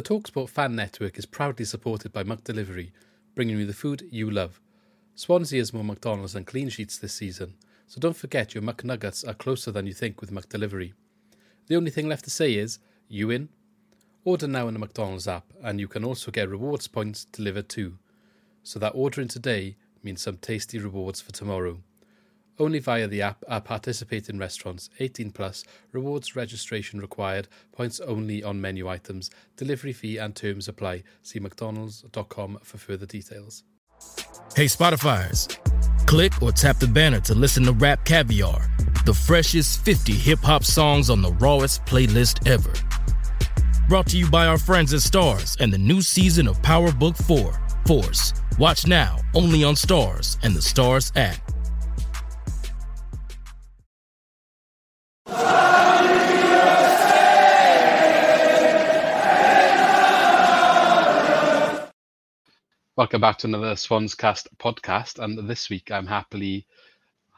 The Talksport fan network is proudly supported by McDelivery, bringing you the food you love. Swansea has more McDonald's than clean sheets this season, so don't forget your McNuggets are closer than you think with McDelivery. The only thing left to say is, you in? Order now in the McDonald's app, and you can also get rewards points delivered too. So that ordering today means some tasty rewards for tomorrow. Only via the app are participating restaurants 18 plus, rewards registration required, points only on menu items, delivery fee and terms apply. See mcdonalds.com for further details. Hey Spotifyers, click or tap the banner to listen to Rap Caviar, the freshest 50 hip hop songs on the rawest playlist ever. Brought to you by our friends at Starz and the new season of Power Book 4, Force. Watch now only on Starz and the Starz app. Welcome back to another Swans Cast podcast, and this week I'm happily,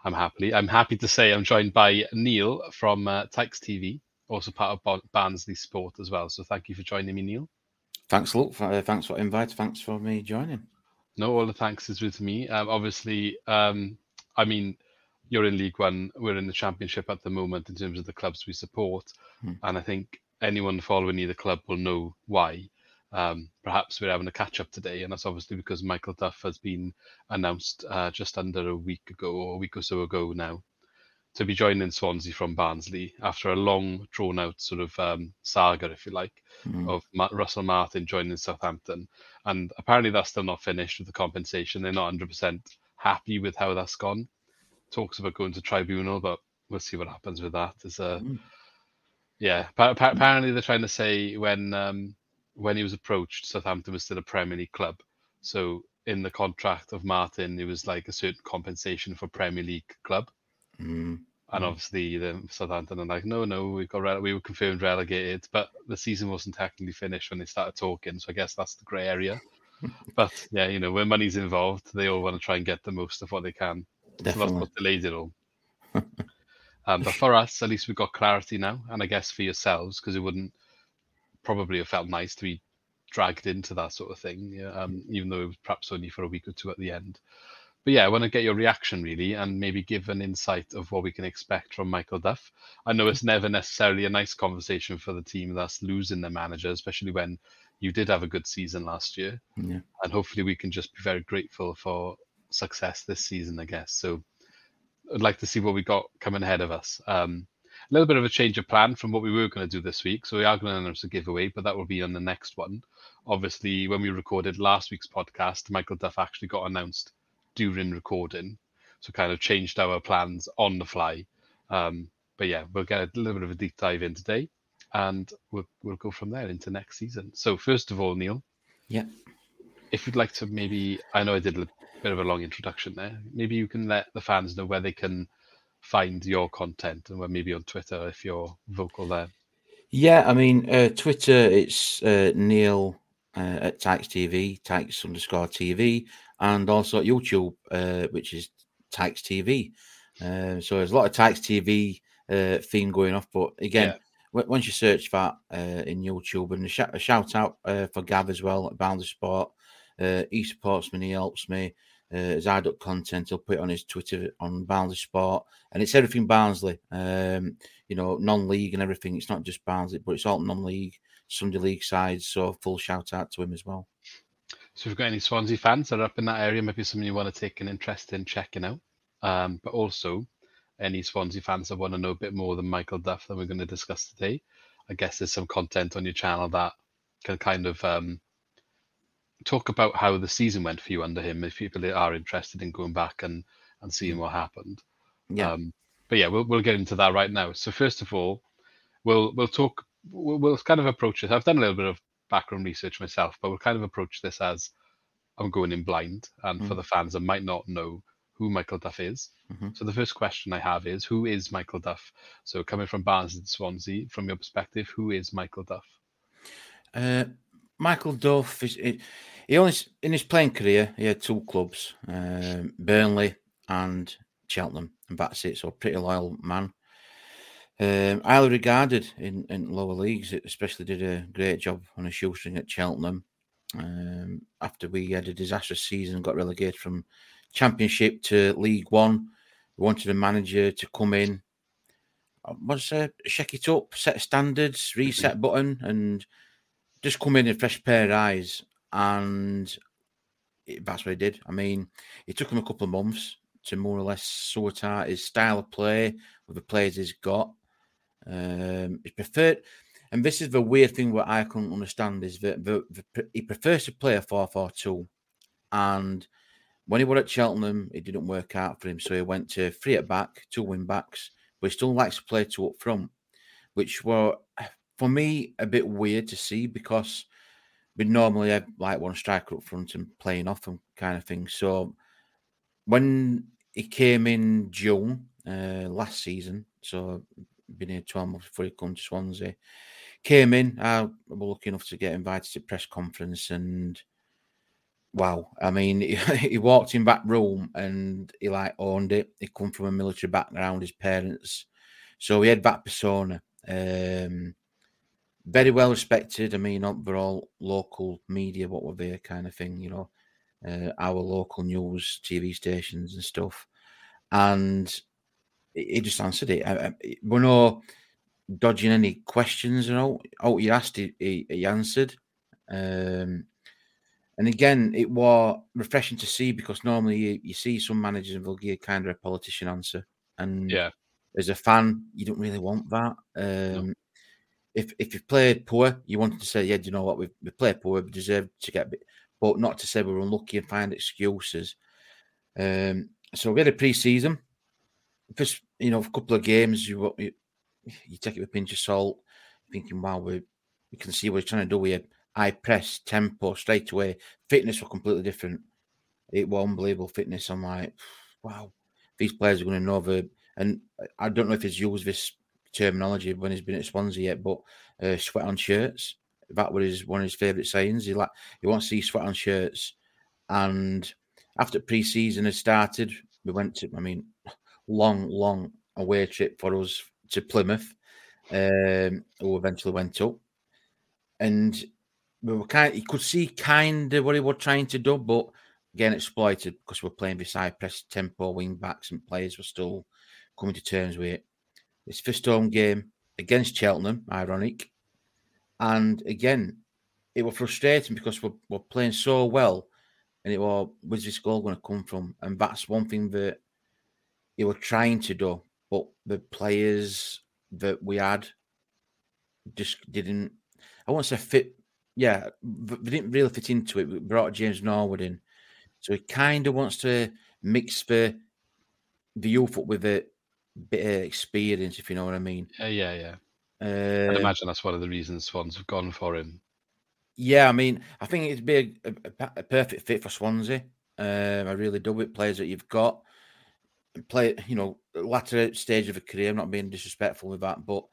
I'm happily, I'm happy to say I'm joined by Neil from uh, Tykes TV, also part of Barnsley Sport as well. So thank you for joining me, Neil. Thanks, Luke. Uh, thanks for invite. Thanks for me joining. No, all the thanks is with me. Um, obviously, um, I mean, you're in League One. We're in the Championship at the moment in terms of the clubs we support, hmm. and I think anyone following either club will know why. Um, perhaps we're having a catch up today, and that's obviously because Michael Duff has been announced uh, just under a week ago, or a week or so ago now, to be joining Swansea from Barnsley after a long, drawn out sort of um, saga, if you like, mm. of Ma- Russell Martin joining Southampton. And apparently that's still not finished with the compensation. They're not 100% happy with how that's gone. Talks about going to tribunal, but we'll see what happens with that. There's a, mm. yeah, apparently they're trying to say when. Um, when he was approached, Southampton was still a Premier League club. So in the contract of Martin, it was like a certain compensation for Premier League club. Mm. And obviously, the Southampton are like, no, no, we got we were confirmed relegated, but the season wasn't technically finished when they started talking. So I guess that's the grey area. but yeah, you know, when money's involved, they all want to try and get the most of what they can. Definitely. So that's what delayed it all. um, but for us, at least we've got clarity now, and I guess for yourselves, because it wouldn't probably have felt nice to be dragged into that sort of thing, yeah, um, even though it was perhaps only for a week or two at the end. But yeah, I want to get your reaction really and maybe give an insight of what we can expect from Michael Duff. I know it's never necessarily a nice conversation for the team that's losing their manager, especially when you did have a good season last year. Yeah. And hopefully we can just be very grateful for success this season, I guess. So I'd like to see what we got coming ahead of us. Um, little bit of a change of plan from what we were going to do this week. So we are going to announce a giveaway, but that will be on the next one. Obviously, when we recorded last week's podcast, Michael Duff actually got announced during recording, so kind of changed our plans on the fly. Um, but yeah, we'll get a little bit of a deep dive in today, and we'll we'll go from there into next season. So first of all, Neil, yeah, if you'd like to maybe, I know I did a bit of a long introduction there. Maybe you can let the fans know where they can find your content and maybe on Twitter if you're vocal there? Yeah, I mean, uh, Twitter, it's uh, Neil uh, at Tykes TV, Tykes underscore TV, and also YouTube, uh, which is Tykes TV. Uh, so there's a lot of Tykes TV uh, theme going off, but again, yeah. once you search that uh, in YouTube, and a, sh- a shout out for Gav as well at Barnsley Sport. Uh, he supports me, he helps me uh, I content, he'll put it on his Twitter on Barnsley Sport, and it's everything Barnsley. Um, you know, non-league and everything. It's not just Barnsley, but it's all non-league, Sunday league sides. So full shout out to him as well. So if you've got any Swansea fans that are up in that area, maybe something you want to take an interest in checking out. Um, but also any Swansea fans that want to know a bit more than Michael Duff that we're going to discuss today. I guess there's some content on your channel that can kind of um, talk about how the season went for you under him if people are interested in going back and and seeing what happened. Yeah. Um, but yeah, we'll we'll get into that right now. So first of all, we'll we'll talk. We'll, we'll kind of approach this. I've done a little bit of background research myself, but we'll kind of approach this as I'm going in blind, and for Mm. the fans that might not know who Michael Duff is. Mhm. So the first question I have is, who is Michael Duff? So coming from Barnes and Swansea, from your perspective, who is Michael Duff? Uh, Michael Duff is he, he only in his playing career he had two clubs, um, Burnley and Cheltenham, and that's it. So pretty loyal man. Um, highly regarded in, in lower leagues, especially did a great job on a shoestring at Cheltenham. Um, after we had a disastrous season, got relegated from Championship to League One, we wanted a manager to come in, was uh, shake it up, set standards, reset button, and just come in a fresh pair of eyes, and it, that's what he did. I mean, it took him a couple of months to more or less sort out his style of play with the players he's got. Um, he preferred, and this is the weird thing what I couldn't understand is that the, the, he prefers to play a 4 4 2. And when he was at Cheltenham, it didn't work out for him. So he went to three at back, two wing backs, but he still likes to play two up front, which were, for me, a bit weird to see because we normally have like one striker up front and playing off them kind of thing. So when he came in June uh, last season, so been here 12 months before he come to Swansea, came in. I was lucky enough to get invited to press conference, and wow, I mean, he, he walked in that room and he like owned it. He come from a military background, his parents, so he had that persona. Um, very well respected. I mean, we're all local media, what were they kind of thing, you know, uh, our local news, TV stations and stuff. And he just answered it. I, I, we're no dodging any questions, you know. Oh, you asked, he, he, he answered. Um, and again, it was refreshing to see because normally you, you see some managers and they'll give kind of a politician answer. And Yeah, as a fan, you don't really want that. Um, If if you've played poor, you wanted to say, yeah, do you know what? We we played poor, we deserve to get bit, but not to say we're unlucky and find excuses. Um, so we had a pre-season. First, you know, a couple of games, you you, you take it with a pinch of salt, thinking, wow, we we can see what he's trying to do. Had high press, tempo, straight away. Fitness were completely different. It was unbelievable fitness. I'm like, wow, these players are going to know the. And I don't know if he's used this terminology when he's been at Swansea yet, but uh, sweat on shirts. That was one of his favourite sayings. He like he wants to see sweat on shirts. And after pre-season had started, we went to. I mean, long, long away trip for us to Plymouth, um, who eventually went up, and we were kind. You could see kind of what he was trying to do, but again exploited because we're playing beside press tempo wing backs and players were still coming to terms with it. His first home game against Cheltenham, ironic. And again, it was frustrating because we're, we're playing so well. And it was, where's this goal going to come from? And that's one thing that they were trying to do. But the players that we had just didn't, I won't say fit. Yeah, they didn't really fit into it. We brought James Norwood in. So he kind of wants to mix the, the youth up with a bit of experience, if you know what I mean. yeah, yeah, yeah. Uh, I'd imagine that's one of the reasons Swans have gone for him. Yeah, I mean, I think it'd be a, a, a perfect fit for Swansea. Um, I really do with players that you've got. Play, you know, latter stage of a career. I'm not being disrespectful with that, but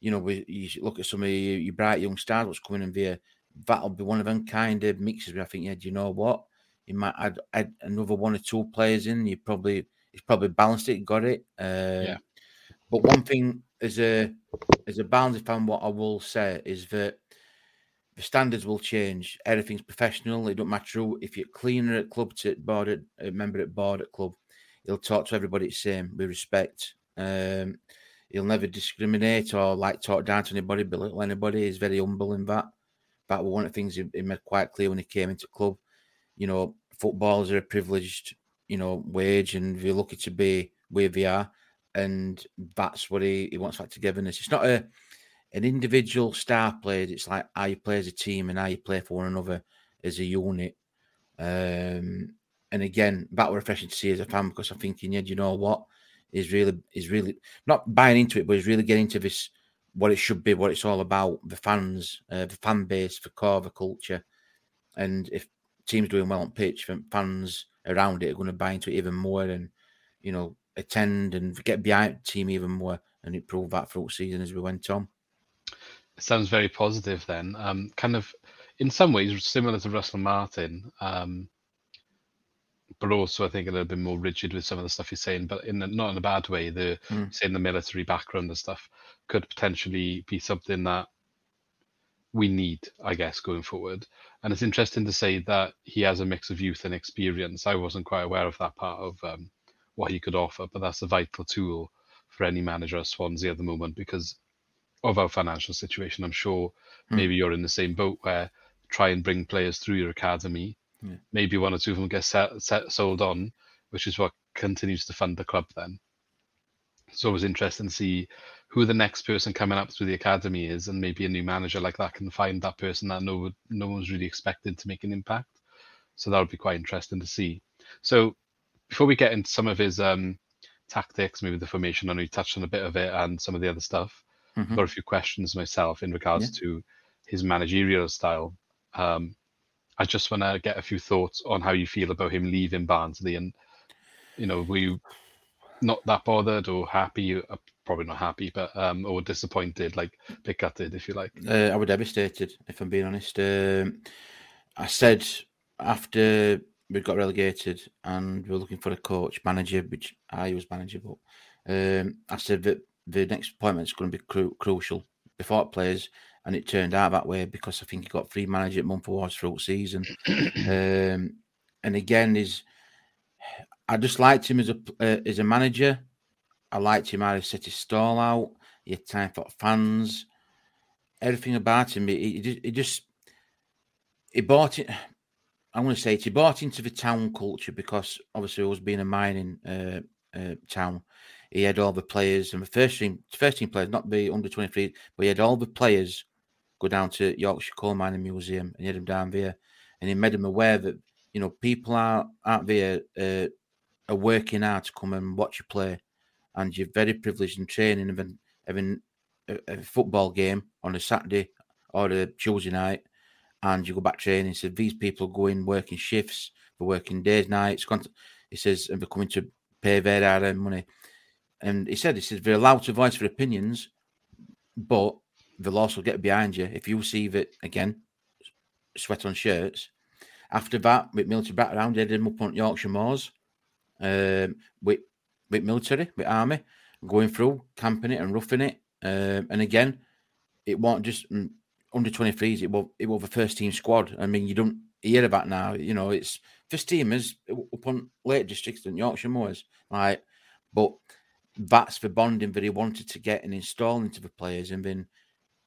you know, we you look at some of your, your bright young stars what's coming in there. That'll be one of them kind of mixes where I think, yeah, do you know what? You might add, add another one or two players in. You probably it's probably balanced it, got it. Uh, Yeah. But one thing as a as a Barnsley fan, what I will say is that the standards will change. Everything's professional. It don't matter who. If you're cleaner at club to board at a member at board at club, he'll talk to everybody the same with respect. Um, he'll never discriminate or like talk down to anybody, belittle anybody. He's very humble in that. That was one of the things he, he made quite clear when he came into club. You know, footballers are a privileged, you know, wage, and we're lucky to be where we are. And that's what he, he wants that togetherness. It's not a an individual star player. It's like how you play as a team and how you play for one another as a unit. Um, and again, that was refreshing to see as a fan because I'm thinking, yeah, you know what? He's really, he's really not buying into it, but he's really getting to this what it should be, what it's all about, the fans, uh, the fan base, the core, the culture. And if teams doing well on pitch, then fans around it are going to buy into it even more and, you know, attend and get behind the team even more. And it proved that throughout the season as we went on. It sounds very positive then. Um, kind of, in some ways, similar to Russell Martin. Um, but also I think a little bit more rigid with some of the stuff he's saying, but in a, not in a bad way. The mm. saying the military background and stuff could potentially be something that we need, I guess, going forward. And it's interesting to say that he has a mix of youth and experience. I wasn't quite aware of that part of um, what he could offer, but that's a vital tool for any manager at Swansea at the moment because of our financial situation. I'm sure mm. maybe you're in the same boat where try and bring players through your academy yeah. Maybe one or two of them get set, set, sold on, which is what continues to fund the club then. So it was interesting to see who the next person coming up through the academy is, and maybe a new manager like that can find that person that no no one's really expected to make an impact. So that would be quite interesting to see. So before we get into some of his um, tactics, maybe the formation, I know you touched on a bit of it and some of the other stuff. Mm-hmm. I've got a few questions myself in regards yeah. to his managerial style. Um, I just want to get a few thoughts on how you feel about him leaving Barnsley, and you know, were you not that bothered or happy? Uh, probably not happy, but um, or disappointed, like pick gutted, if you like. Uh, I was devastated, if I'm being honest. Um, I said after we got relegated and we are looking for a coach manager, which I was manager, but um, I said that the next appointment is going to be cru- crucial before players and it turned out that way because I think he got free manager at Mumford Ward's throughout season. um, and again, is I just liked him as a uh, as a manager. I liked him how he set his stall out. He had time for fans. Everything about him, he, he, he just he bought it. I'm going to say it, he bought into the town culture because obviously it was being a mining uh, uh, town. He had all the players and the first team, first team players, not the under 23, but he had all the players go down to Yorkshire Coal Mining Museum and he had them down there, and he made them aware that you know people are out there uh, are working hard to come and watch you play, and you're very privileged in training having having a, a football game on a Saturday or a Tuesday night, and you go back training. Said these people go in working shifts, for working days, nights. He says and they're coming to pay their hard money. And he said, he says they're allowed to voice their opinions, but they'll also get behind you if you see that again, sweat on shirts. After that, with military background, they did him up on Yorkshire Moors, um, with with military, with army, going through camping it and roughing it. Um, and again, it won't just mm, under 23s. It will it will the first team squad. I mean, you don't hear about now. You know, it's first teamers up on Lake Districts and Yorkshire Moors, like, but that's the bonding that he wanted to get and install into the players, and then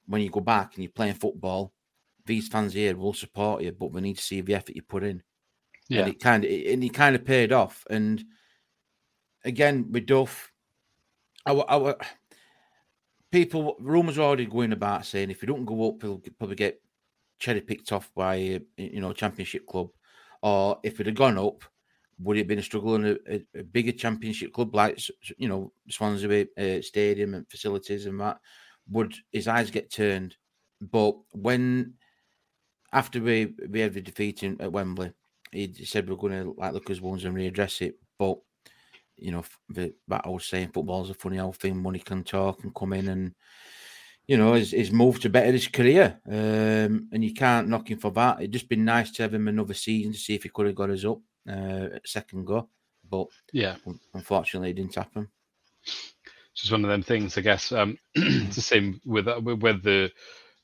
when you go back and you're playing football, these fans here will support you, but we need to see the effort you put in. Yeah, and it kind of and he kind of paid off. And again with Duff, our, our people rumors are already going about saying if you don't go up, he'll probably get cherry picked off by you know championship club, or if it had gone up, would it have been a struggle in a, a, a bigger championship club like you know Swansea uh, Stadium and facilities and that? would his eyes get turned. But when after we we had the defeat in, at Wembley, he said we're going to like look his wounds and readdress it. But you know the, that I was saying, football's a funny old thing. Money can talk and come in and you know his, his move to better his career, um, and you can't knock him for that. It'd just been nice to have him another season to see if he could have got us up uh, at second go. But yeah, unfortunately, it didn't happen It's just one of them things, I guess. Um, it's the same with uh, with the,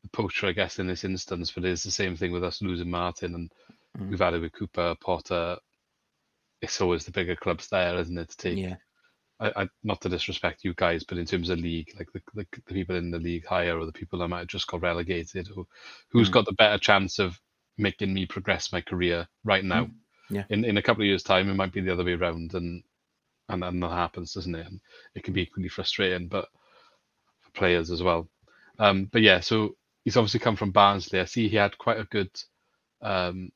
the poacher, I guess, in this instance, but it's the same thing with us losing Martin, and mm. we've had it with Cooper, Potter. It's always the bigger clubs there, isn't it? To take, yeah. I, I, not to disrespect you guys, but in terms of league, like the, the, the people in the league higher or the people that might have just got relegated, who, who's mm. got the better chance of making me progress my career right now? Mm. Yeah. In in a couple of years' time, it might be the other way around, and and then that happens, doesn't it? And it can be equally frustrating, but for players as well. Um, but yeah, so he's obviously come from Barnsley. I see he had quite a good um,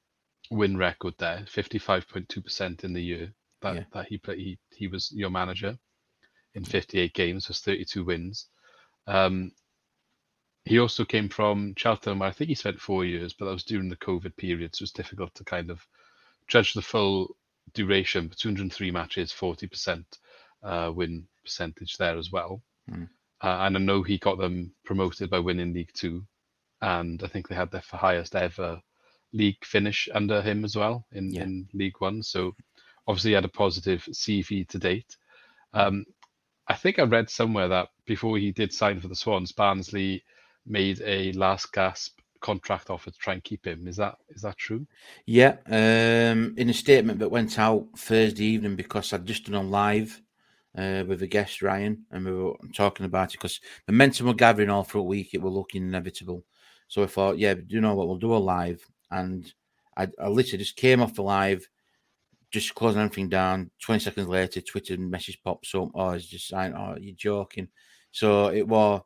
win record there, fifty-five point two percent in the year that, Yeah. that he played. He, he was your manager in fifty-eight games, was thirty-two wins. Um, he also came from Cheltenham, where I think he spent four years, but that was during the COVID period, so it's difficult to kind of judge the full duration. But 203 matches, 40% uh, win percentage there as well. Hmm. Uh, and I know he got them promoted by winning League Two, and I think they had their highest ever league finish under him as well in, Yeah. in League One. So obviously he had a positive CV to date. Um, I think I read somewhere that before he did sign for the Swans, Barnsley made a last gasp contract offer to try and keep him. Is that is that true? Yeah, um, in a statement that went out Thursday evening because I'd just done on live uh, with a guest Ryan, and we were talking about it because momentum were gathering all through a week. It were looking inevitable, so I thought, yeah, do you know what? We'll do a live, and I, I literally just came off the live, just closing everything down. Twenty seconds later, Twitter message pops up. Oh, it's just saying, oh, you're joking. So it was.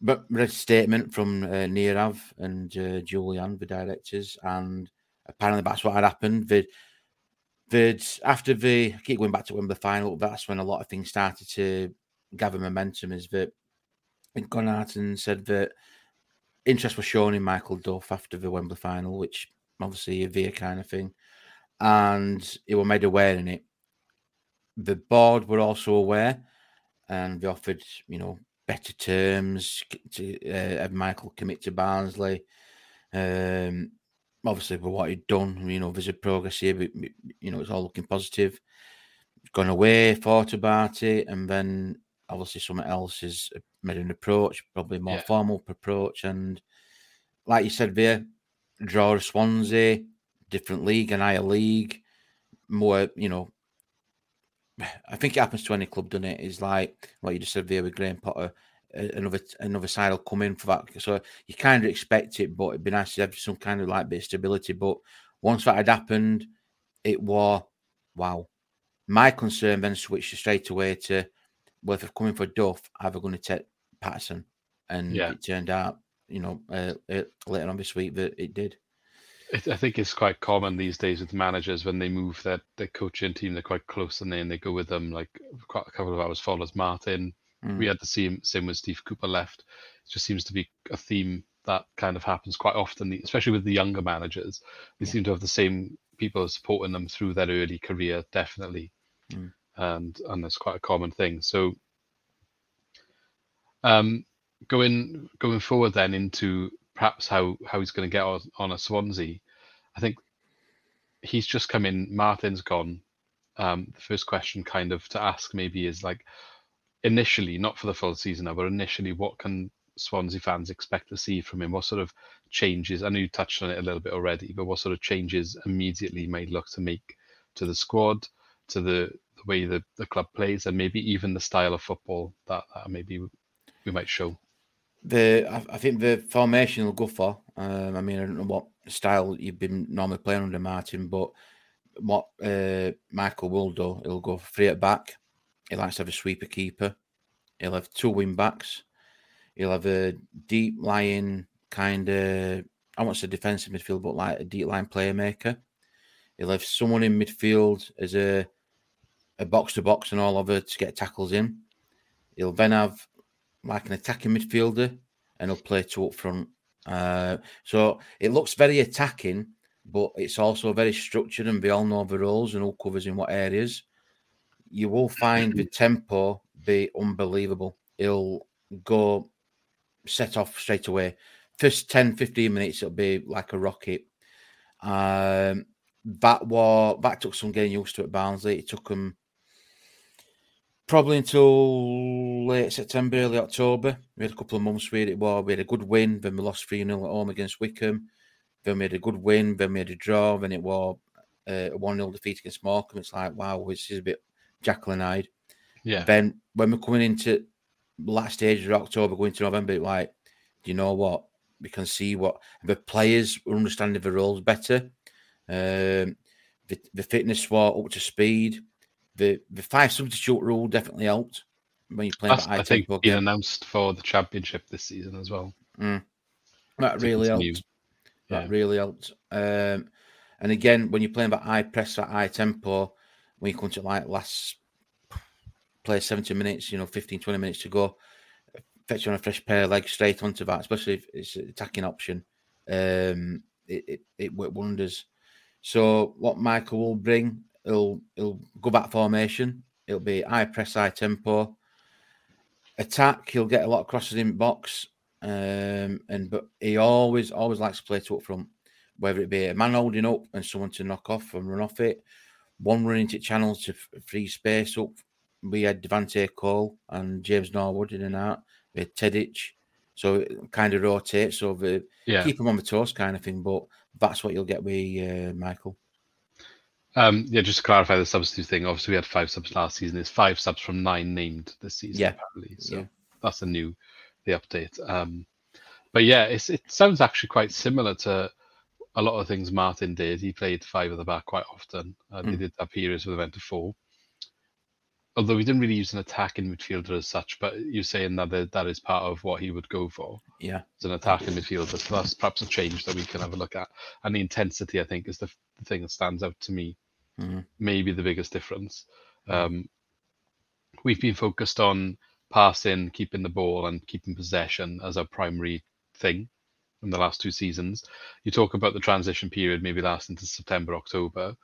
But a statement from uh, Neerav and uh, Julian, the directors, and apparently that's what had happened. They'd, they'd after the I keep going back to when the final, that's when a lot of things started to gather momentum. Is that gone out and said that interest was shown in Michael Duff after the Wembley final, which obviously a veer kind of thing, and it were made aware in it. The board were also aware, and they offered, you know, better terms to uh, have Michael commit to Barnsley. Um, obviously, with what he'd done, you know, there's a progress here, but you know, it's all looking positive. Gone away, thought about it, and then obviously someone else has uh, made an approach, probably more Yeah. formal approach, and like you said, there, draw a Swansea, different league, an higher league, more, you know. I think it happens to any club, doesn't it? Is like what you just said there with Graham Potter. Another another side will come in for that, so you kind of expect it, but it'd be nice to have some kind of like bit of stability. But once that had happened, it was wow. My concern then switched straight away to well, if they're coming for Duff, are they going to take Paterson? And Yeah. it turned out, you know, uh, uh, later on this week that it did. I I think it's quite common these days with managers when they move their, their coaching team, they're quite close and then they go with them like quite a couple of hours follows Martin. Mm. We had the same same when Steve Cooper left. It just seems to be a theme that kind of happens quite often, especially with the younger managers. They Yeah. seem to have the same people supporting them through their early career, definitely. Mm. And and that's quite a common thing. So um going going forward then into perhaps how how he's going to get on, on a Swansea, I think he's just come in. Martin's gone. Um, the first question, kind of, to ask maybe is like, initially, not for the full season but initially, what can Swansea fans expect to see from him? What sort of changes? I know you touched on it a little bit already, but what sort of changes immediately might look to make to the squad, to the way the, the club plays, and maybe even the style of football that, that maybe we might show? The I, I think the formation will go for. Um, I mean, I don't know what style you've been normally playing under Martin, but what uh, Michael will do, he'll go three at back. He likes to have a sweeper keeper. He'll have two wing backs. He'll have a deep lying kind of, I won't say defensive midfield, but like a deep line playmaker. He'll have someone in midfield as a a box to box and all over to get tackles in. He'll then have like an attacking midfielder and he'll play two up front. Uh, so it looks very attacking, but it's also very structured and we all know the roles and who covers in what areas. You will find the tempo be unbelievable. He'll go set off straight away. First 10, 15 minutes, it'll be like a rocket. Um, that was that took some getting used to at Barnsley. It took them probably until late September, early October. We had a couple of months where it was. We had a good win, then we lost 3 0 at home against Wycombe. Then we had a good win, then we had a draw, then it was uh, a 1 0 defeat against Morecambe. It's like, wow, this is a bit and Hyde. Yeah. Then when we're coming into last stages of October, going to November, like, do you know what? We can see what the players are understanding the roles better. Um, the, the fitness was up to speed. The the five substitute rule definitely helped when you're playing that I think, game. announced for the championship this season as well. That to really continue. helped. That really helped. Um, And again, when you're playing about high press at high tempo, when you come to like last play 70 minutes, you know, 15, 20 minutes to go, fetch on a fresh pair of legs straight onto that, especially if it's an attacking option. Um, it, it, it wonders. So what Michael will bring, he'll he'll go back formation. It'll be high press, high tempo. Attack, he'll get a lot of crosses in box. Um, and but he always always likes to play to up front, whether it be a man holding up and someone to knock off and run off it, one running into channels to free space up. We had Devante Cole and James Norwood in and out. We had Tedic. So it kind of rotates over, yeah. keep them on the toes kind of thing. But that's what you'll get with uh, Michael. Um, yeah, just to clarify the substitute thing. Obviously, we had five subs last season. There's five subs from nine named this season. Yeah, apparently. So yeah. that's a new the update. Um, but yeah, it sounds actually quite similar to a lot of things Martin did. He played five at the back quite often. Uh, mm. They hmm. did have periods where they went to four although he didn't really use an attacking midfielder as such, but you're saying that that is part of what he would go for. Yeah, as an attacking midfielder. So that's perhaps a change that we can have a look at. And the intensity, I think, is the, the thing that stands out to me. Mm-hmm. Maybe the biggest difference. Um, we've been focused on passing, keeping the ball, and keeping possession as our primary thing in the last two seasons. You talk about the transition period, maybe lasting to September, October.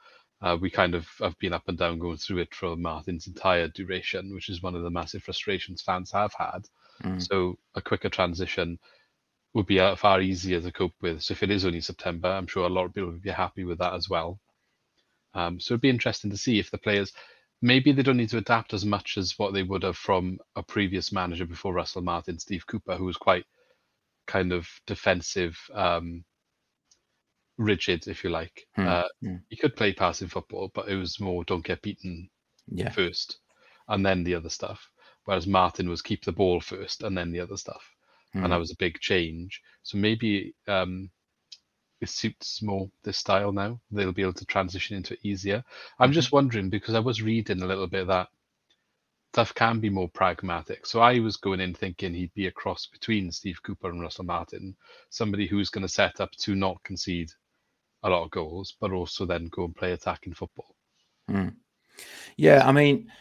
Uh, we kind of have been up and down going through it for Martin's entire duration, which is one of the massive frustrations fans have had. Mm. So a quicker transition would be uh, far easier to cope with. So if it is only September, I'm sure a lot of people would be happy with that as well. Um, so it'd be interesting to see if the players maybe they don't need to adapt as much as what they would have from a previous manager before Russell Martin, Steve Cooper, who was quite kind of defensive um, rigid, if you like. Hmm. Uh, hmm. He could play passing football, but it was more don't get beaten yeah. first, and then the other stuff. Whereas Martin was keep the ball first and then the other stuff, hmm. and that was a big change. So maybe um, it suits more this style now. They'll be able to transition into it easier. I'm mm-hmm. just wondering because I was reading a little bit that stuff can be more pragmatic. So I was going in thinking he'd be a cross between Steve Cooper and Russell Martin, somebody who's going to set up to not concede a lot of goals, but also then go and play attacking football. Mm. Yeah, I mean,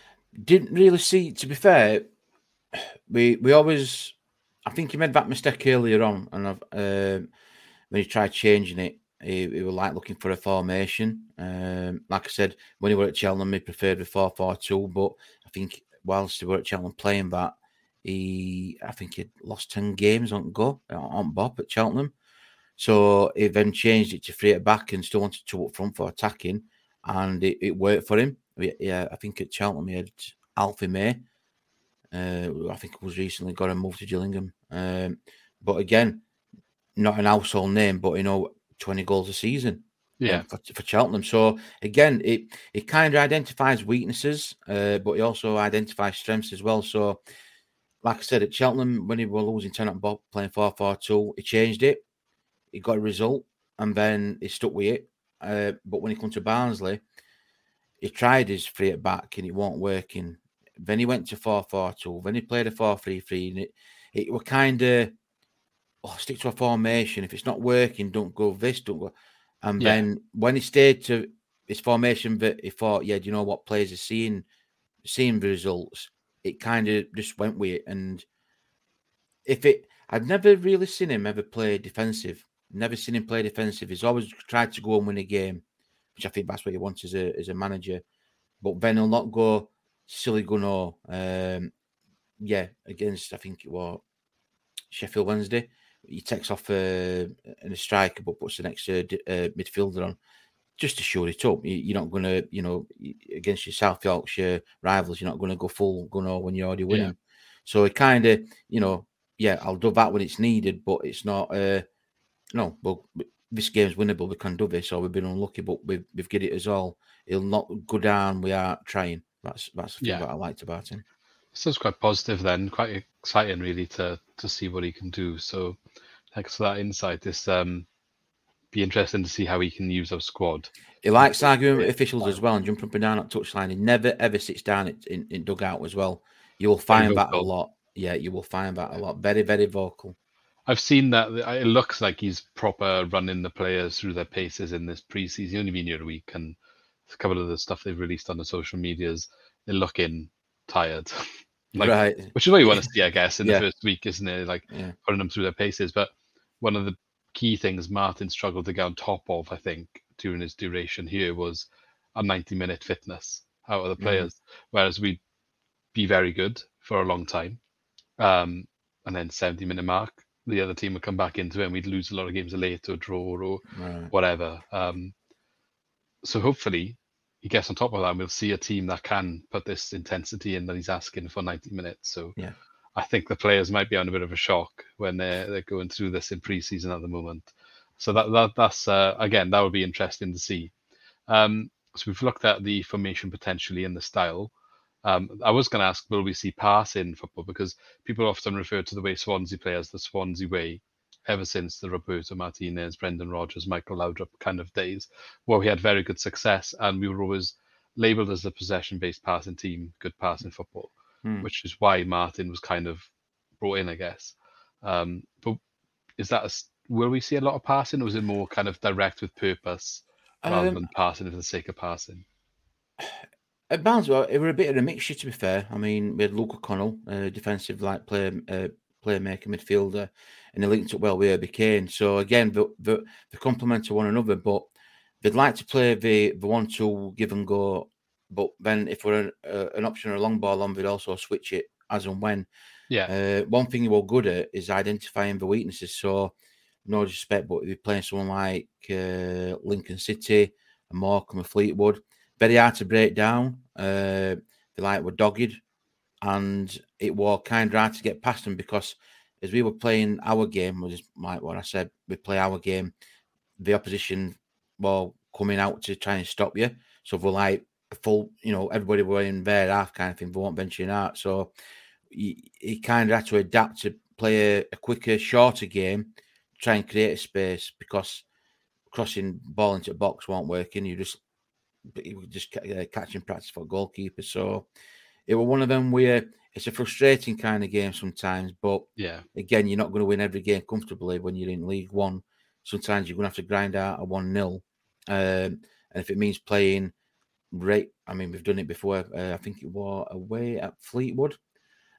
didn't really see. To be fair, we we always. I think he made that mistake earlier on, and I've, uh, when he tried changing it, he, he was like looking for a formation. Um, like I said, when he were at Cheltenham, he preferred the four four two. But I think whilst he were at Cheltenham playing that, he I think he lost ten games on go on Bob at Cheltenham. So he then changed it to three at back and still wanted two up front for attacking, and it, it worked for him. Yeah, I think at Cheltenham he had Alfie May. Uh, I think was recently got a move to Gillingham. Um, but again, not an household name, but you know, 20 goals a season. Yeah, for, for Cheltenham. So again, it it kind of identifies weaknesses, uh, but it also identifies strengths as well. So, like I said, at Cheltenham, when he was losing 10 at Bob playing 4 4 2, he changed it he got a result and then he stuck with it. Uh, but when he come to Barnsley, he tried his free at back and it wasn't working. Then he went to 4 4 2. Then he played a 4 3 3. And it, it were kind of, oh, stick to a formation. If it's not working, don't go this, don't go. And yeah. then when he stayed to his formation, that he thought, yeah, do you know what players are seeing, seeing the results? It kind of just went with it. And if it, I've never really seen him ever play defensive. Never seen him play defensive. He's always tried to go and win a game, which I think that's what he wants as a as a manager. But then he'll not go silly gunno. Um, yeah, against I think it was Sheffield Wednesday. He takes off uh, in a striker, but puts the next uh, uh, midfielder on just to show it up. You, are not going to, you know, against your South Yorkshire rivals, you're not going to go full gunno when you're already winning. Yeah. So it kind of, you know, yeah, I'll do that when it's needed, but it's not. Uh, no, well, this game's winnable. We can do this, or we've been unlucky, but we've we've get it as all. He'll not go down. We are trying. That's that's the thing yeah. that I liked about him. Sounds quite positive then. Quite exciting, really, to to see what he can do. So, thanks for that insight. This um, be interesting to see how he can use our squad. He likes arguing with officials as well and jumping up and down at touchline. He never ever sits down in, in, in dugout as well. You will find that a lot. Yeah, you will find that a lot. Very, very vocal. I've seen that it looks like he's proper running the players through their paces in this preseason. He's only been here a week, and a couple of the stuff they've released on the social medias, they're looking tired. like, right. Which is what you want to see, I guess, in Yeah. the first week, isn't it? Like Yeah. putting them through their paces. But one of the key things Martin struggled to get on top of, I think, during his duration here was a 90 minute fitness out of the Mhm. players. Whereas we'd be very good for a long time. Um, and then 70 minute mark, the other team would come back into it and we'd lose a lot of games late or draw or Right. whatever. Um, so hopefully he gets on top of that and we'll see a team that can put this intensity in that he's asking for 90 minutes. So Yeah. I think the players might be on a bit of a shock when they're, they're going through this in pre-season at the moment. So that, that that's uh, again that would be interesting to see. Um, so we've looked at the formation potentially and the style. Um, I was going to ask, will we see pass in football? Because people often refer to the way Swansea play as the Swansea way ever since the Roberto Martinez, Brendan Rodgers, Michael Laudrup kind of days, where we had very good success and we were always labelled as a possession-based passing team, good passing football, Hmm. which is why Martin was kind of brought in, I guess. Um, but is that a, will we see a lot of passing, or is it more kind of direct with purpose rather Um, than passing for the sake of passing? At Barnsley, it were a bit of a mixture. To be fair, I mean, we had Luca Connell, uh, defensive like player, uh, playmaker, midfielder, and they linked up well with Herbie Kane. So again, the the, the complement to one another, but they'd like to play the the one two give and go. But then, if we're an, uh, an option or a long ball on, they'd also switch it as and when. Yeah, Uh, one thing you were good at is identifying the weaknesses. So, no disrespect, but if you're playing someone like uh, Lincoln City, and Morecambe, and Fleetwood, very hard to break down. Uh, they like were dogged, and it was kind of hard to get past them because as we were playing our game, was like what I said, we play our game, the opposition were coming out to try and stop you. So we're like full, you know, everybody were in their half kind of thing, they weren't venturing out. So he, he kind of had to adapt to play a, a quicker, shorter game, try and create a space because crossing ball into the box weren't working. You just you were just uh, catching practice for goalkeeper. So it was one of them where it's a frustrating kind of game sometimes. But yeah, again, you're not going to win every game comfortably when you're in League One. Sometimes you're going to have to grind out a one 0 um, and if it means playing right, I mean we've done it before. Uh, I think it was away at Fleetwood,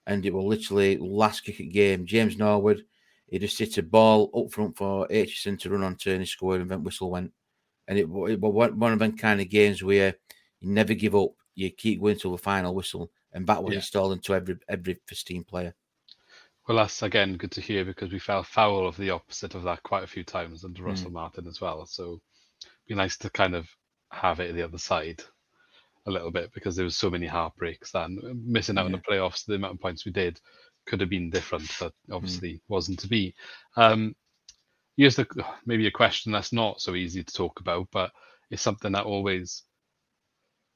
and it was literally last kick of game. James Norwood, he just hit a ball up front for Aitchison to run on turn, he scored, and then whistle went. And it, it was one one of them kind of games where you never give up. You keep going till the final whistle, and that was Yeah. installed into every every team player. Well, that's again good to hear because we fell foul of the opposite of that quite a few times under Russell Martin as well. So be nice to kind of have it the other side a little bit because there was so many heartbreaks and missing out on the playoffs, the amount of points we did could have been different, but obviously wasn't to be. Um, here's the maybe a question that's not so easy to talk about, but it's something that always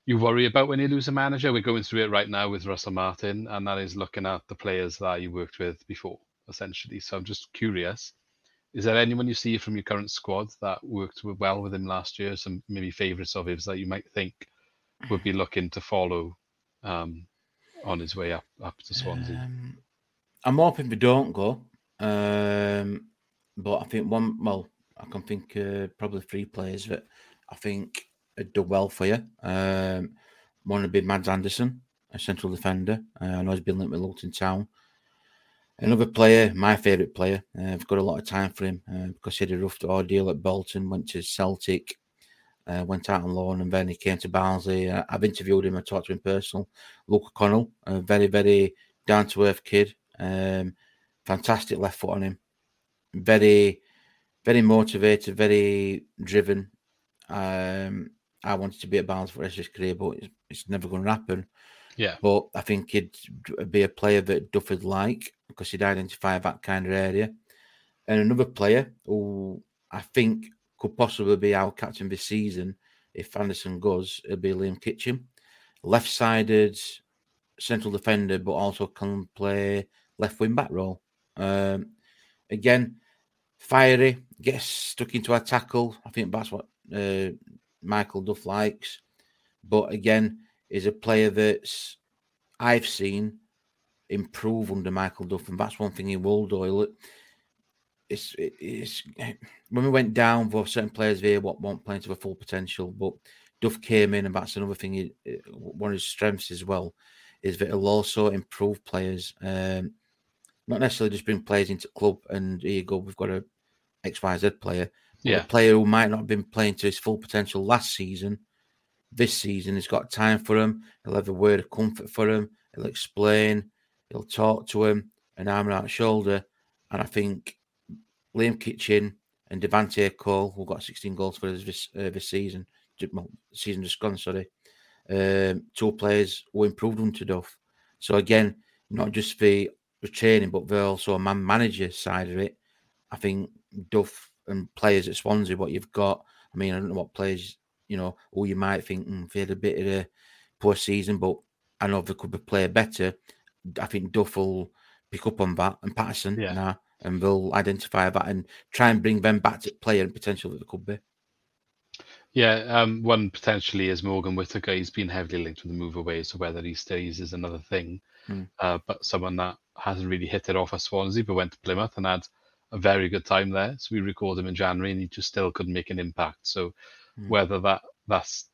you worry about when you lose a manager. We're going through it right now with Russell Martin, and that is looking at the players that you worked with before, essentially. So I'm just curious: is there anyone you see from your current squad that worked well with him last year? Some maybe favourites of his that you might think would be looking to follow um, on his way up up to Swansea. Um, I'm hoping they don't go. Um, but I think one, well, I can think uh, probably three players that I think would do well for you. Um, one would be Mads Andersen, a central defender. Uh, I know he's been linked with Luton Town. Another player, my favourite player, uh, I've got a lot of time for him uh, because he had a rough ordeal at Bolton, went to Celtic, uh, went out on loan, and then he came to Barnsley. Uh, I've interviewed him, I talked to him personal. Luca Connell, a very, very down to earth kid. Um, fantastic left foot on him. Very, very motivated, very driven. Um, I wanted to be at Barnes for the rest of his career, but it's, it's never going to happen. Yeah, But I think he'd be a player that Duff would like because he'd identify that kind of area. And another player who I think could possibly be our captain this season if Andersen goes, it'll be Liam Kitching. Left sided central defender, but also can play left wing back role. Um, again, fiery, gets stuck into a tackle. I think that's what uh, Michael Duff likes. But again, is a player that's I've seen improve under Michael Duff, and that's one thing he will do. It's it's when we went down for certain players here, what weren't playing to their full potential, but Duff came in, and that's another thing. He, one of his strengths as well is that he'll also improve players. Um, not necessarily just bring players into club and here you go, we've got a XYZ player. Yeah. A player who might not have been playing to his full potential last season, this season, he's got time for him. He'll have a word of comfort for him. He'll explain. He'll talk to him, an arm and out shoulder. And I think Liam Kitching and Devante Cole, who got 16 goals for us this, uh, this season, well, season just gone, sorry, um, two players who improved under Duff. So again, not just the, the training, but the also a man manager side of it. I think Duff and players at Swansea, what you've got. I mean, I don't know what players, you know, or you might think mm, they had a bit of a poor season, but I know they could be player better. I think Duff will pick up on that and Paterson Yeah. now, and they'll identify that and try and bring them back to player and potential that they could be. Yeah, um, one potentially is Morgan Whittaker. He's been heavily linked with the move away, so whether he stays is another thing. Hmm. Uh, but someone that hasn't really hit it off at Swansea, but went to Plymouth and had a very good time there. So we recalled him in January, and he just still couldn't make an impact. So Hmm. whether that that's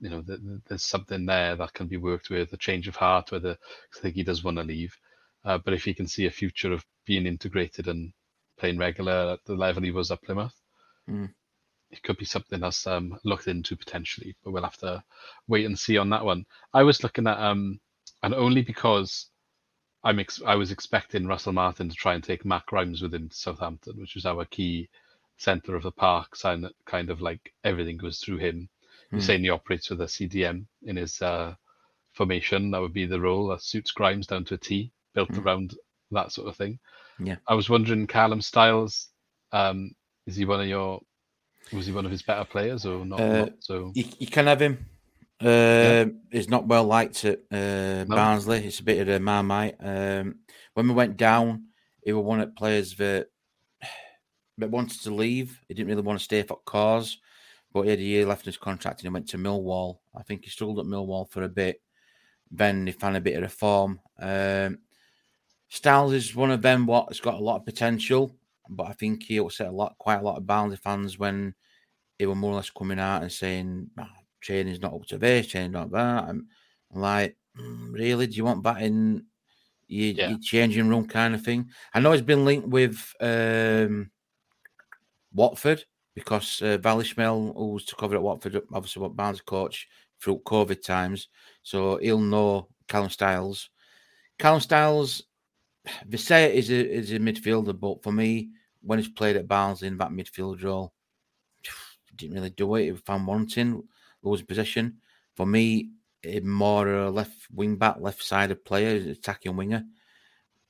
you know th- th- there's something there that can be worked with, a change of heart, whether I think he does want to leave. Uh, but if he can see a future of being integrated and playing regular at the level he was at Plymouth, Hmm. it could be something that's um, looked into potentially, but we'll have to wait and see on that one. I was looking at um, and only because I'm ex- I was expecting Russell Martin to try and take Matt Grimes with him to Southampton, which was our key centre of the park, sign that kind of like everything goes through him. He's Hmm. saying he operates with a CDM in his uh, formation. That would be the role that suits Grimes down to a T, built Hmm. around that sort of thing. Yeah. I was wondering, Callum Styles, um, is he one of your was he one of his better players or not? Uh, not so You, you can have him. Uh, He's not well liked at uh, Barnsley. It's a bit of a marmite. Um, when we went down, he was one of the players that that wanted to leave. He didn't really want to stay for cause, but he had a year left in his contract and he went to Millwall. I think he struggled at Millwall for a bit. Then he found a bit of reform. Um, Styles is one of them what's got a lot of potential, but I think he upset a lot, quite a lot of Barnsley fans when he were more or less coming out and saying "Ah, training's not up to this, training's not that. I'm, I'm like, "Mm, really? Do you want that in your, Yeah. your changing room kind of thing? I know he's been linked with um, Watford because uh, Val Ismaël, who was to cover at Watford, obviously what Barnes coach through COVID times, so he'll know Callum Styles. Callum Styles, they say is a is a midfielder, but for me, when he's played at Barnsley in that midfield role, didn't really do it. He found wanting, lose position. For me, he's more a left wing back, left sided player, attacking winger.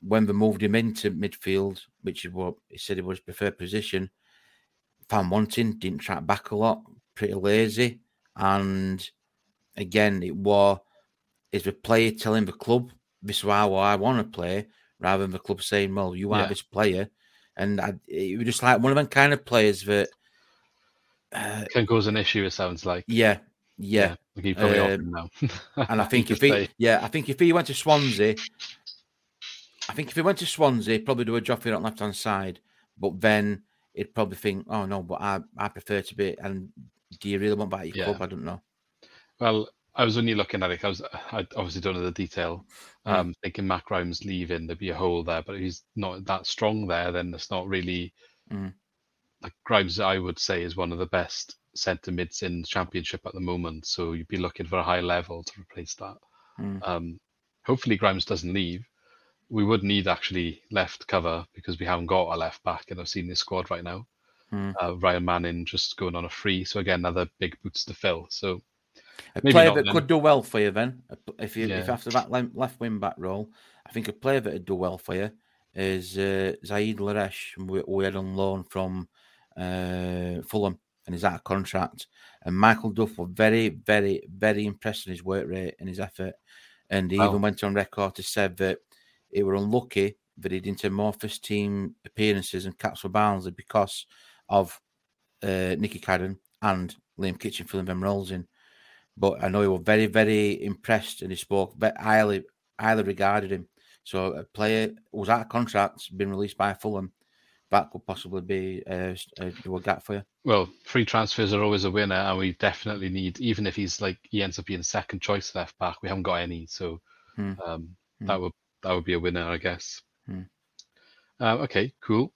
When they moved him into midfield, which is what he said it was preferred position, found wanting, didn't track back a lot, pretty lazy. And again, it was is the player telling the club this is how I want to play, rather than the club saying, Well, you are Yeah. this player. And I, it was just like one of them kind of players that uh, can cause an issue. It sounds like. yeah, yeah. keep probably Um, now. And I think if he, yeah, I think if he went to Swansea, I think if he went to Swansea, he'd probably do a job for you on the left hand side. But then he'd probably think, oh no, but I, I prefer to be. And do you really want that at your Yeah. club? I don't know. Well, I was only looking at it. I was, I obviously don't know the detail. Mm. Um, thinking Matt Grimes leaving, there'd be a hole there, but if he's not that strong there, then it's not really Mm. Like Grimes. I would say is one of the best centre mids in the championship at the moment. So you'd be looking for a high level to replace that. Mm. Um, hopefully Grimes doesn't leave. We would need actually left cover because we haven't got a left back, and I've seen this squad right now. Mm. Uh, Ryan Manning just going on a free, so again another big boots to fill. So A Maybe player that then. could do well for you then, if you if after that left wing back role, I think a player that would do well for you is uh, Zaid Laresh, we, we had on loan from uh, Fulham, and he's out of contract. And Michael Duff was very, very, very impressed in his work rate and his effort, and he Wow. even went on record to say that he were unlucky that he didn't have more first team appearances and caps for Barnsley because of uh, Nicky Cadden and Liam Kitching filling them roles in but I know he was very, very impressed and he spoke very highly, highly regarded him. So a player was out of contract, been released by Fulham, that could possibly be uh, a, a gap for you. Well, free transfers are always a winner, and we definitely need, even if he's like he ends up being second choice left back, we haven't got any, so Hmm. um, Hmm. that would that would be a winner, I guess. Hmm. Uh, okay, cool.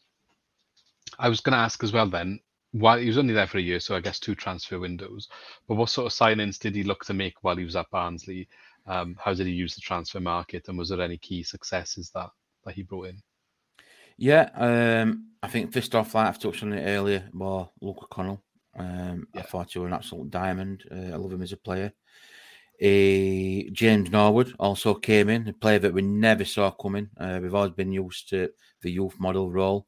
I was going to ask as well then. While he was only there for a year, so I guess two transfer windows. But what sort of signings did he look to make while he was at Barnsley? Um, how did he use the transfer market, and was there any key successes that that he brought in? Yeah, um, I think first off, like I've touched on it earlier, well, Luca Connell. Um, I thought he was an absolute diamond. Uh, I love him as a player. Uh, James Norwood also came in, a player that we never saw coming. Uh, we've always been used to the youth model role,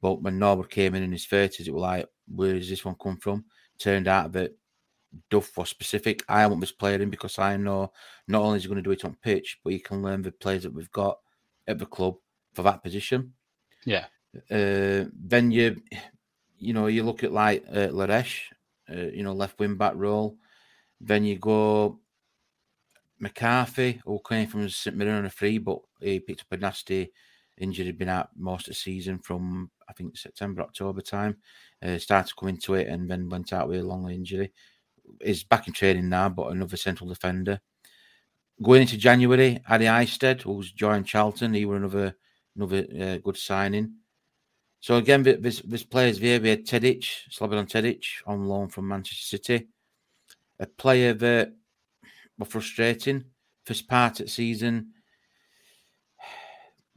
but when Norwood came in in his thirties, it was like, where does this one come from? Turned out that Duff was specific. I want this player in because I know not only is he going to do it on pitch, but he can learn the players that we've got at the club for that position. Yeah, Uh, then you, you know, you look at like uh, Laresh, uh, you know, left wing back role. Then you go McCarthy, who came from St Mirren on a free, but he picked up a nasty injury, been out most of the season from I think September, October time. Uh, started to come into it and then went out with a long injury. Is back in training now, but another central defender. Going into January, Addy Eisted, who's joined Charlton, he were another another uh, good signing. So again, this this players there, we had Tedic, Slobodan Tedic, on loan from Manchester City, a player that were frustrating. First part of the season,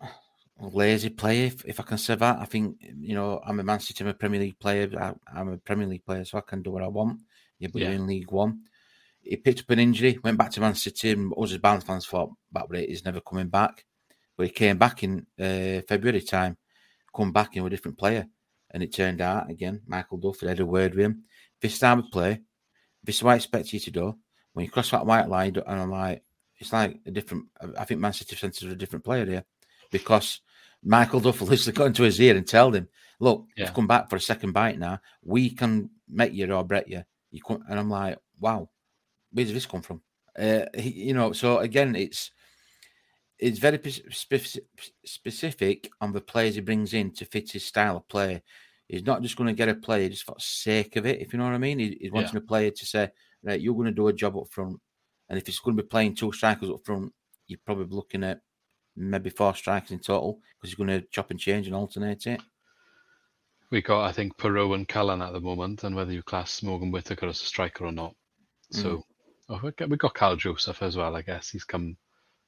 a lazy player, if, if I can say that. I think you know I'm a Man City, I'm a Premier League player. I, I'm a Premier League player, so I can do what I want. Yeah, but Yeah. you're in League One. He picked up an injury, went back to Man City, and us as Barnes fans thought that he's never coming back. But he came back in uh, February time, come back in with a different player, and it turned out again Michael Duff had had a word with him. This time of play, this is what I expect you to do. When you cross that white line, and I'm like, it's like a different. I think Man City senses a different player here because Michael Duff literally got into his ear and told him, "Look, Yeah. you've come back for a second bite now. We can make you or break you." You come, and I'm like, "Wow, where does this come from?" Uh, he, you know, so again, it's it's very specific on the players he brings in to fit his style of play. He's not just going to get a player just for the sake of it, if you know what I mean. He's wanting a player to say, right, you're going to do a job up front. And if it's going to be playing two strikers up front, you're probably looking at maybe four strikers in total because he's going to chop and change and alternate it. we got I think Piroe and Cullen at the moment, and whether you class Morgan Whittaker as a striker or not. So mm. oh, we got we got Kyle Joseph as well. I guess he's come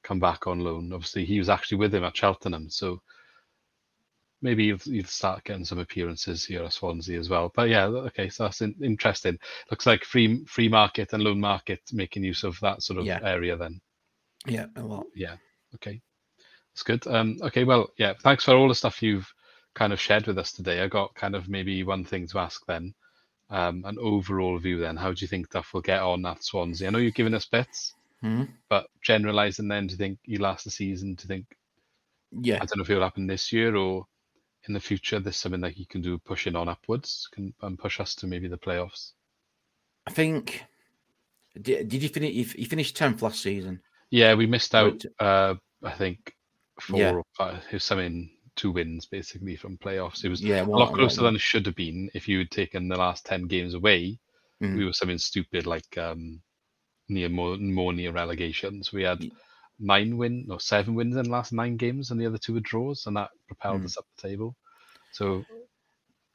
come back on loan. Obviously, he was actually with him at Cheltenham, so maybe you'll, you'll start getting some appearances here at Swansea as well. But yeah, okay, so that's in, interesting. Looks like free free market and loan market making use of that sort of Yeah. area then. Yeah, a lot. Yeah. Okay. That's good. Um, okay. Well, yeah. Thanks for all the stuff you've kind of shared with us today. I got kind of maybe one thing to ask then. Um, an overall view then. How do you think Duff will get on at Swansea? I know you've given us bits, Mhm. but generalising then, do you think you last the season? Do you think Yeah, I don't know if it'll happen this year or in the future? There's something that he can do pushing on upwards can and push us to maybe the playoffs. I think. Did, did you finish? You, you finished tenth last season. Yeah, we missed out. Uh, I think four Yeah. or five. Something two wins basically from playoffs. It was Yeah, a lot closer one- than it should have been if you had taken the last 10 games away. Mhm. We were something stupid like um, near more, more near relegation. So we had nine win or seven wins in the last nine games, and the other two were draws, and that propelled Mm. us up the table. So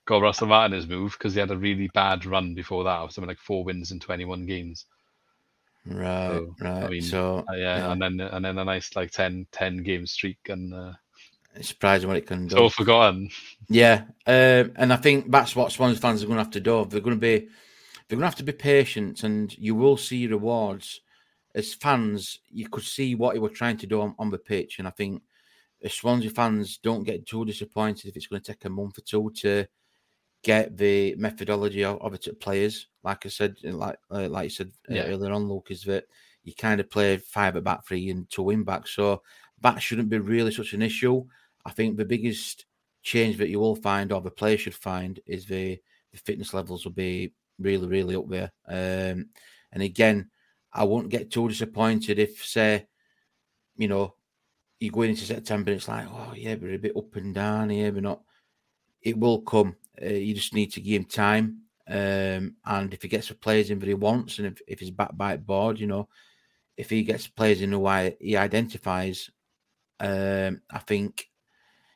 got Russell Martin his move because he had a really bad run before that of something like four wins in 21 games. Right, So, I right. mean, so Uh, yeah, yeah. and then and then a nice like 10, 10 game streak, and uh, it's surprising what it can it's do. all forgotten. Yeah, um, and I think that's what Swans fans are going to have to do. They're going to be, they're going to have to be patient, and you will see rewards. As fans, you could see what he was trying to do on, on the pitch, and I think as Swansea fans don't get too disappointed if it's going to take a month or two to get the methodology of, of it to players. Like I said, like uh, like you said uh, Yeah. earlier on, Luke, is that you kind of play five at back three and two win back, so that shouldn't be really such an issue. I think the biggest change that you will find or the player should find is the, the fitness levels will be really, really up there. Um, and again, I won't get too disappointed if, say, you know, you go into September and it's like, oh yeah, we're a bit up and down here, we're not. it will come. Uh, you just need to give him time. Um, and if he gets the players in that he wants, and if, if he's back by board, you know, if he gets players in who I, he identifies, um, I think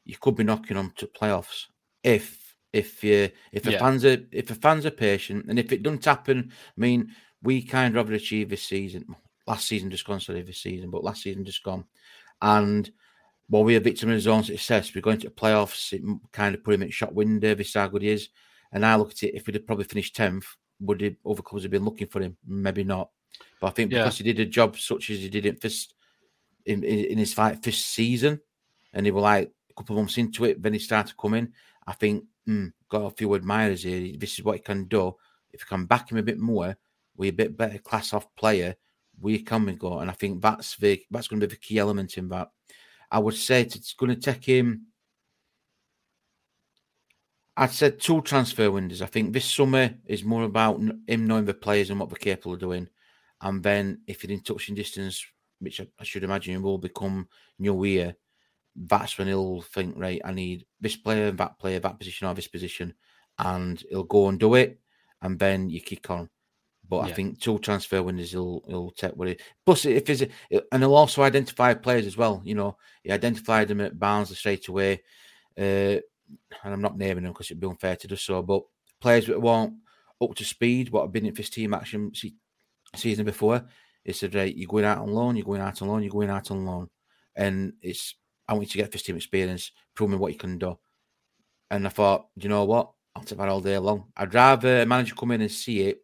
you could be knocking on to playoffs if if you if the Yeah. fans are if the fans are patient and if it doesn't happen. I mean, we kind of achieved this season. Last season just gone, sorry, this season, but last season just gone, and while we are victim of his own success, we're going to the playoffs. It kind of put him in shot window. This is how good he is. And I look at it, if he'd have probably finished 10th, would he, other clubs have been looking for him? Maybe not. But I think Yeah. because he did a job such as he did in first in, in, in his fight first season, and he was like a couple of months into it, then he started coming. I think mm, got a few admirers here. This is what he can do. If you can back him a bit more, with a bit better class off player, we can we go. And I think that's the that's going to be the key element in that. I would say it's going to take him. I'd said two transfer windows. I think this summer is more about him knowing the players and what they're capable of doing. And then if you're in touching distance, which I, I should imagine will become new year, that's when he'll think, right, I need this player, and that player, that position, or this position. And he'll go and do it. And then you kick on. But I think two transfer windows he'll he'll take what it. Plus, if there's a, and he'll also identify players as well. You know, he identified them at Barnsley straight away. Uh, and I'm not naming them because it'd be unfair to do so. But players that weren't up to speed, what have been in this team action se- season before, he said, right, you're going out on loan, you're going out on loan, you're going out on loan, and it's I want you to get first team experience, prove me what you can do. And I thought, you know what? I'll take that all day long. I'd rather a manager come in and see it.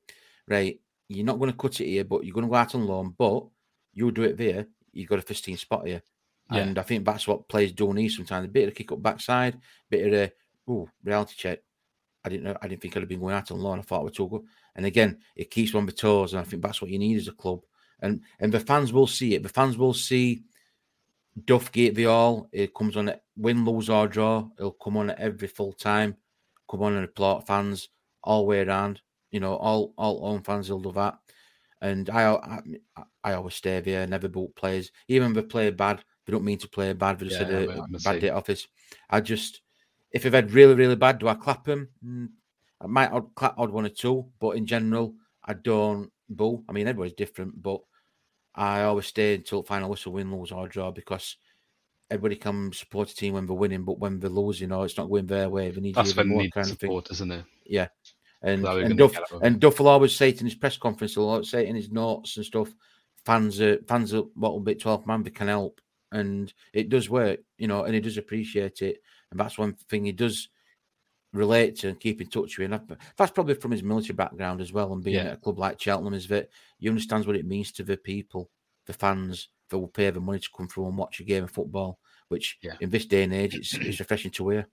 Right, you're not going to cut it here, but you're going to go out on loan. But you'll do it there. You've got a first team spot here. Yeah. And I think that's what players do need sometimes. A bit of a kick up backside, a bit of a ooh, reality check. I didn't know. I didn't think I'd have been going out on loan. I thought we're too good. And again, it keeps you on the toes, and I think that's what you need as a club. And and the fans will see it. The fans will see Duff Gate the all. It comes on at win, lose or draw. It'll come on at every full time. Come on and applaud fans all the way around. You know, all all home fans will do that. And I I, I always stay there, never boot players. Even if they play bad, they don't mean to play bad. They just Yeah, had a, the bad day at office. I just if they've had really, really bad, do I clap them? Mm, I might odd clap odd one or two, but in general, I don't boo. I mean, everybody's different, but I always stay until final whistle, win, lose, or draw because everybody can support a team when they're winning, but when they're losing or it's not going their way, they need That's you more need kind of thing. support, isn't it? Yeah. And, and Duff get out of and. Duff will always say it in his press conference, he'll always say it in his notes and stuff. Fans are fans are what will be 12 man they can help. And it does work, you know, and he does appreciate it. And that's one thing he does relate to and keep in touch with. And that's probably from his military background as well. And being Yeah. at a club like Cheltenham, is that he understands what it means to the people, the fans that will pay the money to come through and watch a game of football, which Yeah. in this day and age, it's, it's refreshing to hear.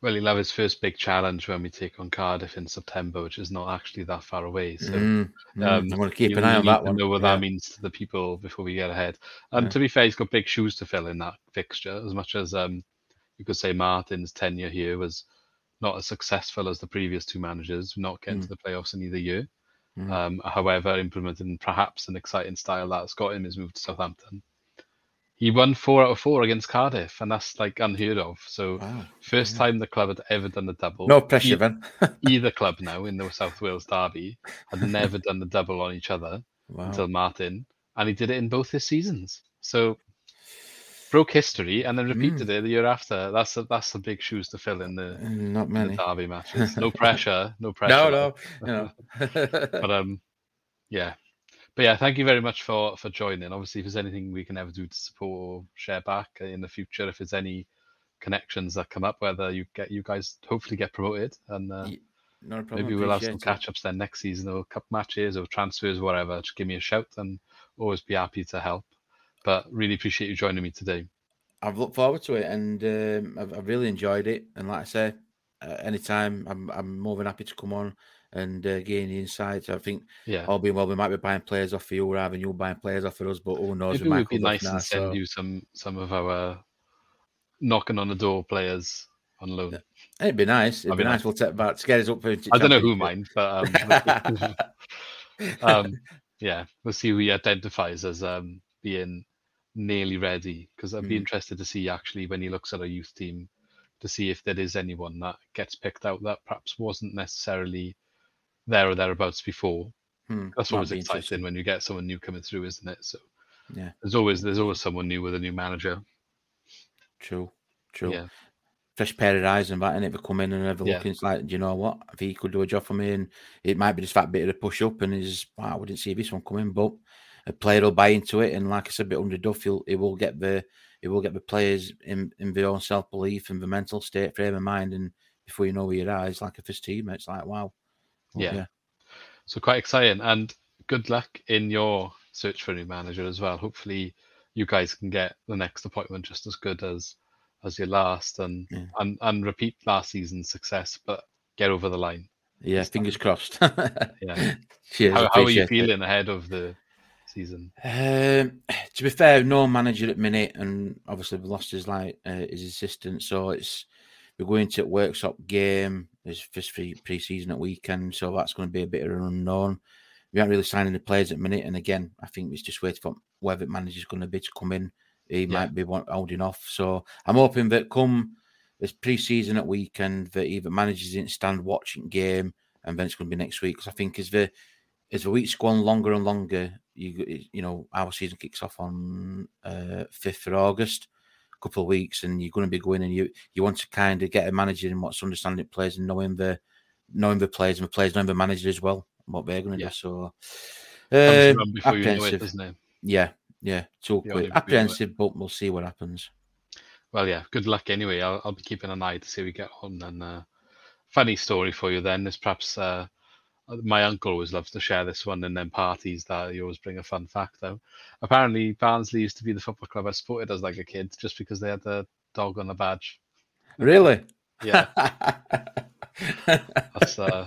Well, he'll have his first big challenge when we take on Cardiff in September, which is not actually that far away. So Mm, mm, um, I'm going to keep an eye on that one. Know what Yeah. that means to the people before we get ahead. And Yeah. to be fair, he's got big shoes to fill in that fixture. As much as um, you could say Martin's tenure here was not as successful as the previous two managers, not getting to the playoffs in either year. Mm. Um, however, implementing perhaps an exciting style that's got him his move to Southampton. He won four out of four against Cardiff, and that's like unheard of. So, Wow. first time the club had ever done the double. No pressure, E- then. either club now in the South Wales derby had never done the double on each other Wow. until Martin, and he did it in both his seasons. So broke history and then repeated it the year after. That's a, that's some big shoes to fill in the, Mm, Not in the many. derby matches. No pressure, no pressure. No, no, know. But um, yeah. But yeah, thank you very much for for joining. Obviously, if there's anything we can ever do to support or share back in the future, if there's any connections that come up, whether you get you guys hopefully get promoted and uh, Ye- Not a problem. Maybe we'll have some catch ups then next season or cup matches or transfers, whatever. Just give me a shout and always be happy to help. But really appreciate you joining me today. I've looked forward to it, and um, I've, I've really enjoyed it. And like I say, uh, anytime I'm I'm more than happy to come on and uh, gain the insights. I think Yeah. all being well, we might be buying players off of you rather than you buying players off of us. But who knows? Maybe with it would be nice now, and send so- you some some of our knocking on the door players on loan. It'd be nice. It'd be be nice. nice. We'll take that to get us up for. I don't know who mind, but um, um, yeah, we'll see who he identifies as um, being nearly ready. Because I'd be Mm. interested to see actually when he looks at a youth team, to see if there is anyone that gets picked out that perhaps wasn't necessarily there or thereabouts before. Hmm, That's always exciting when you get someone new coming through, isn't it? So Yeah, there's always there's always someone new with a new manager. true, true. Yeah, Fresh pair of eyes and that, and if they come in and have a Yeah. look, it's like, do you know what? If he could do a job for me, and it might be just that bit of a push up, and is wow, I didn't see this one coming, but a player will buy into it, and like I said, a bit under Duff, he'll he will get the he will get the players in in their own self belief and the mental state, frame of mind, and before you know where your eyes, like a first team, it's like wow, But Yeah. so quite exciting and good luck in your search for a new manager as well. Hopefully, you guys can get the next appointment just as good as as your last and Yeah. and and repeat last season's success, but get over the line. yeah, fingers crossed. Yeah. Cheers. how, how are you appreciate it. feeling ahead of the season? Um, to be fair, no manager at minute, and obviously we lost his like uh, his assistant, so it's we're going to a workshop game. There's first pre pre-season at weekend, so that's going to be a bit of an unknown. We aren't really signing the players at minute, and again, I think it's just waiting for whether the manager's going to be to come in. He Yeah. might be holding off, so I'm hoping that come this pre-season at weekend, that either managers didn't stand watching game, and then it's going to be next week. Because I think as the as the weeks go on longer and longer, you you know our season kicks off on uh, fifth of August, a couple of weeks, and you're going to be going and you you want to kind of get a manager in what's understanding players and knowing the knowing the players and the players knowing the manager as well what they're going to Yeah. do. So Comes around you know it, apprehensive. it? yeah, yeah, Yeah, quick. you- you know it. apprehensive, but we'll see what happens. Well, yeah, good luck anyway. I'll, I'll be keeping an eye to see we get on. And uh, funny story for you then is perhaps uh, my uncle always loves to share this one in then parties that he always bring a fun fact out. Apparently, Barnsley used to be the football club I supported as like a kid just because they had the dog on the badge. Really? Yeah, that's uh,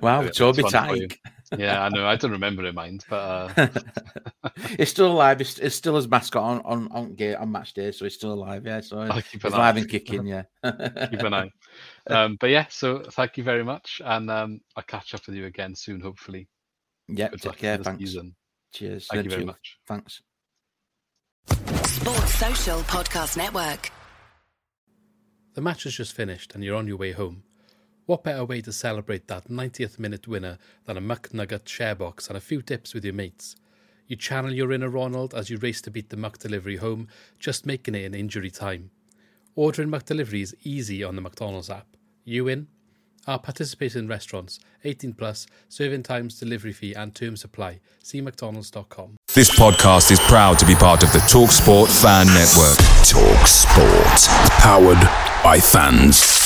wow, Toby. Tyke. Yeah. I know. I don't remember in mind, but uh, it's still alive. It's, it's still his mascot on on on, game, on match day, so he's still alive. Yeah, so I'll keep he's an alive eye. and kicking. Yeah, keep an eye. Um, but yeah, so thank you very much, and um, I'll catch up with you again soon, hopefully. Yeah, Good take care. Thanks. season. Cheers. Thank you very to much. Thanks. Sports Social Podcast Network. The match has just finished and you're on your way home. What better way to celebrate that 90th minute winner than a McNugget share box and a few tips with your mates? You channel your inner Ronald as you race to beat the McDelivery home, just making it in injury time. Ordering McDelivery is easy on the McDonald's app. You in? Our participating restaurants, 18 plus, serving times, delivery fee, and term supply. See McDonald's.com. This podcast is proud to be part of the TalkSport Fan Network. Talk Sport. Powered by fans.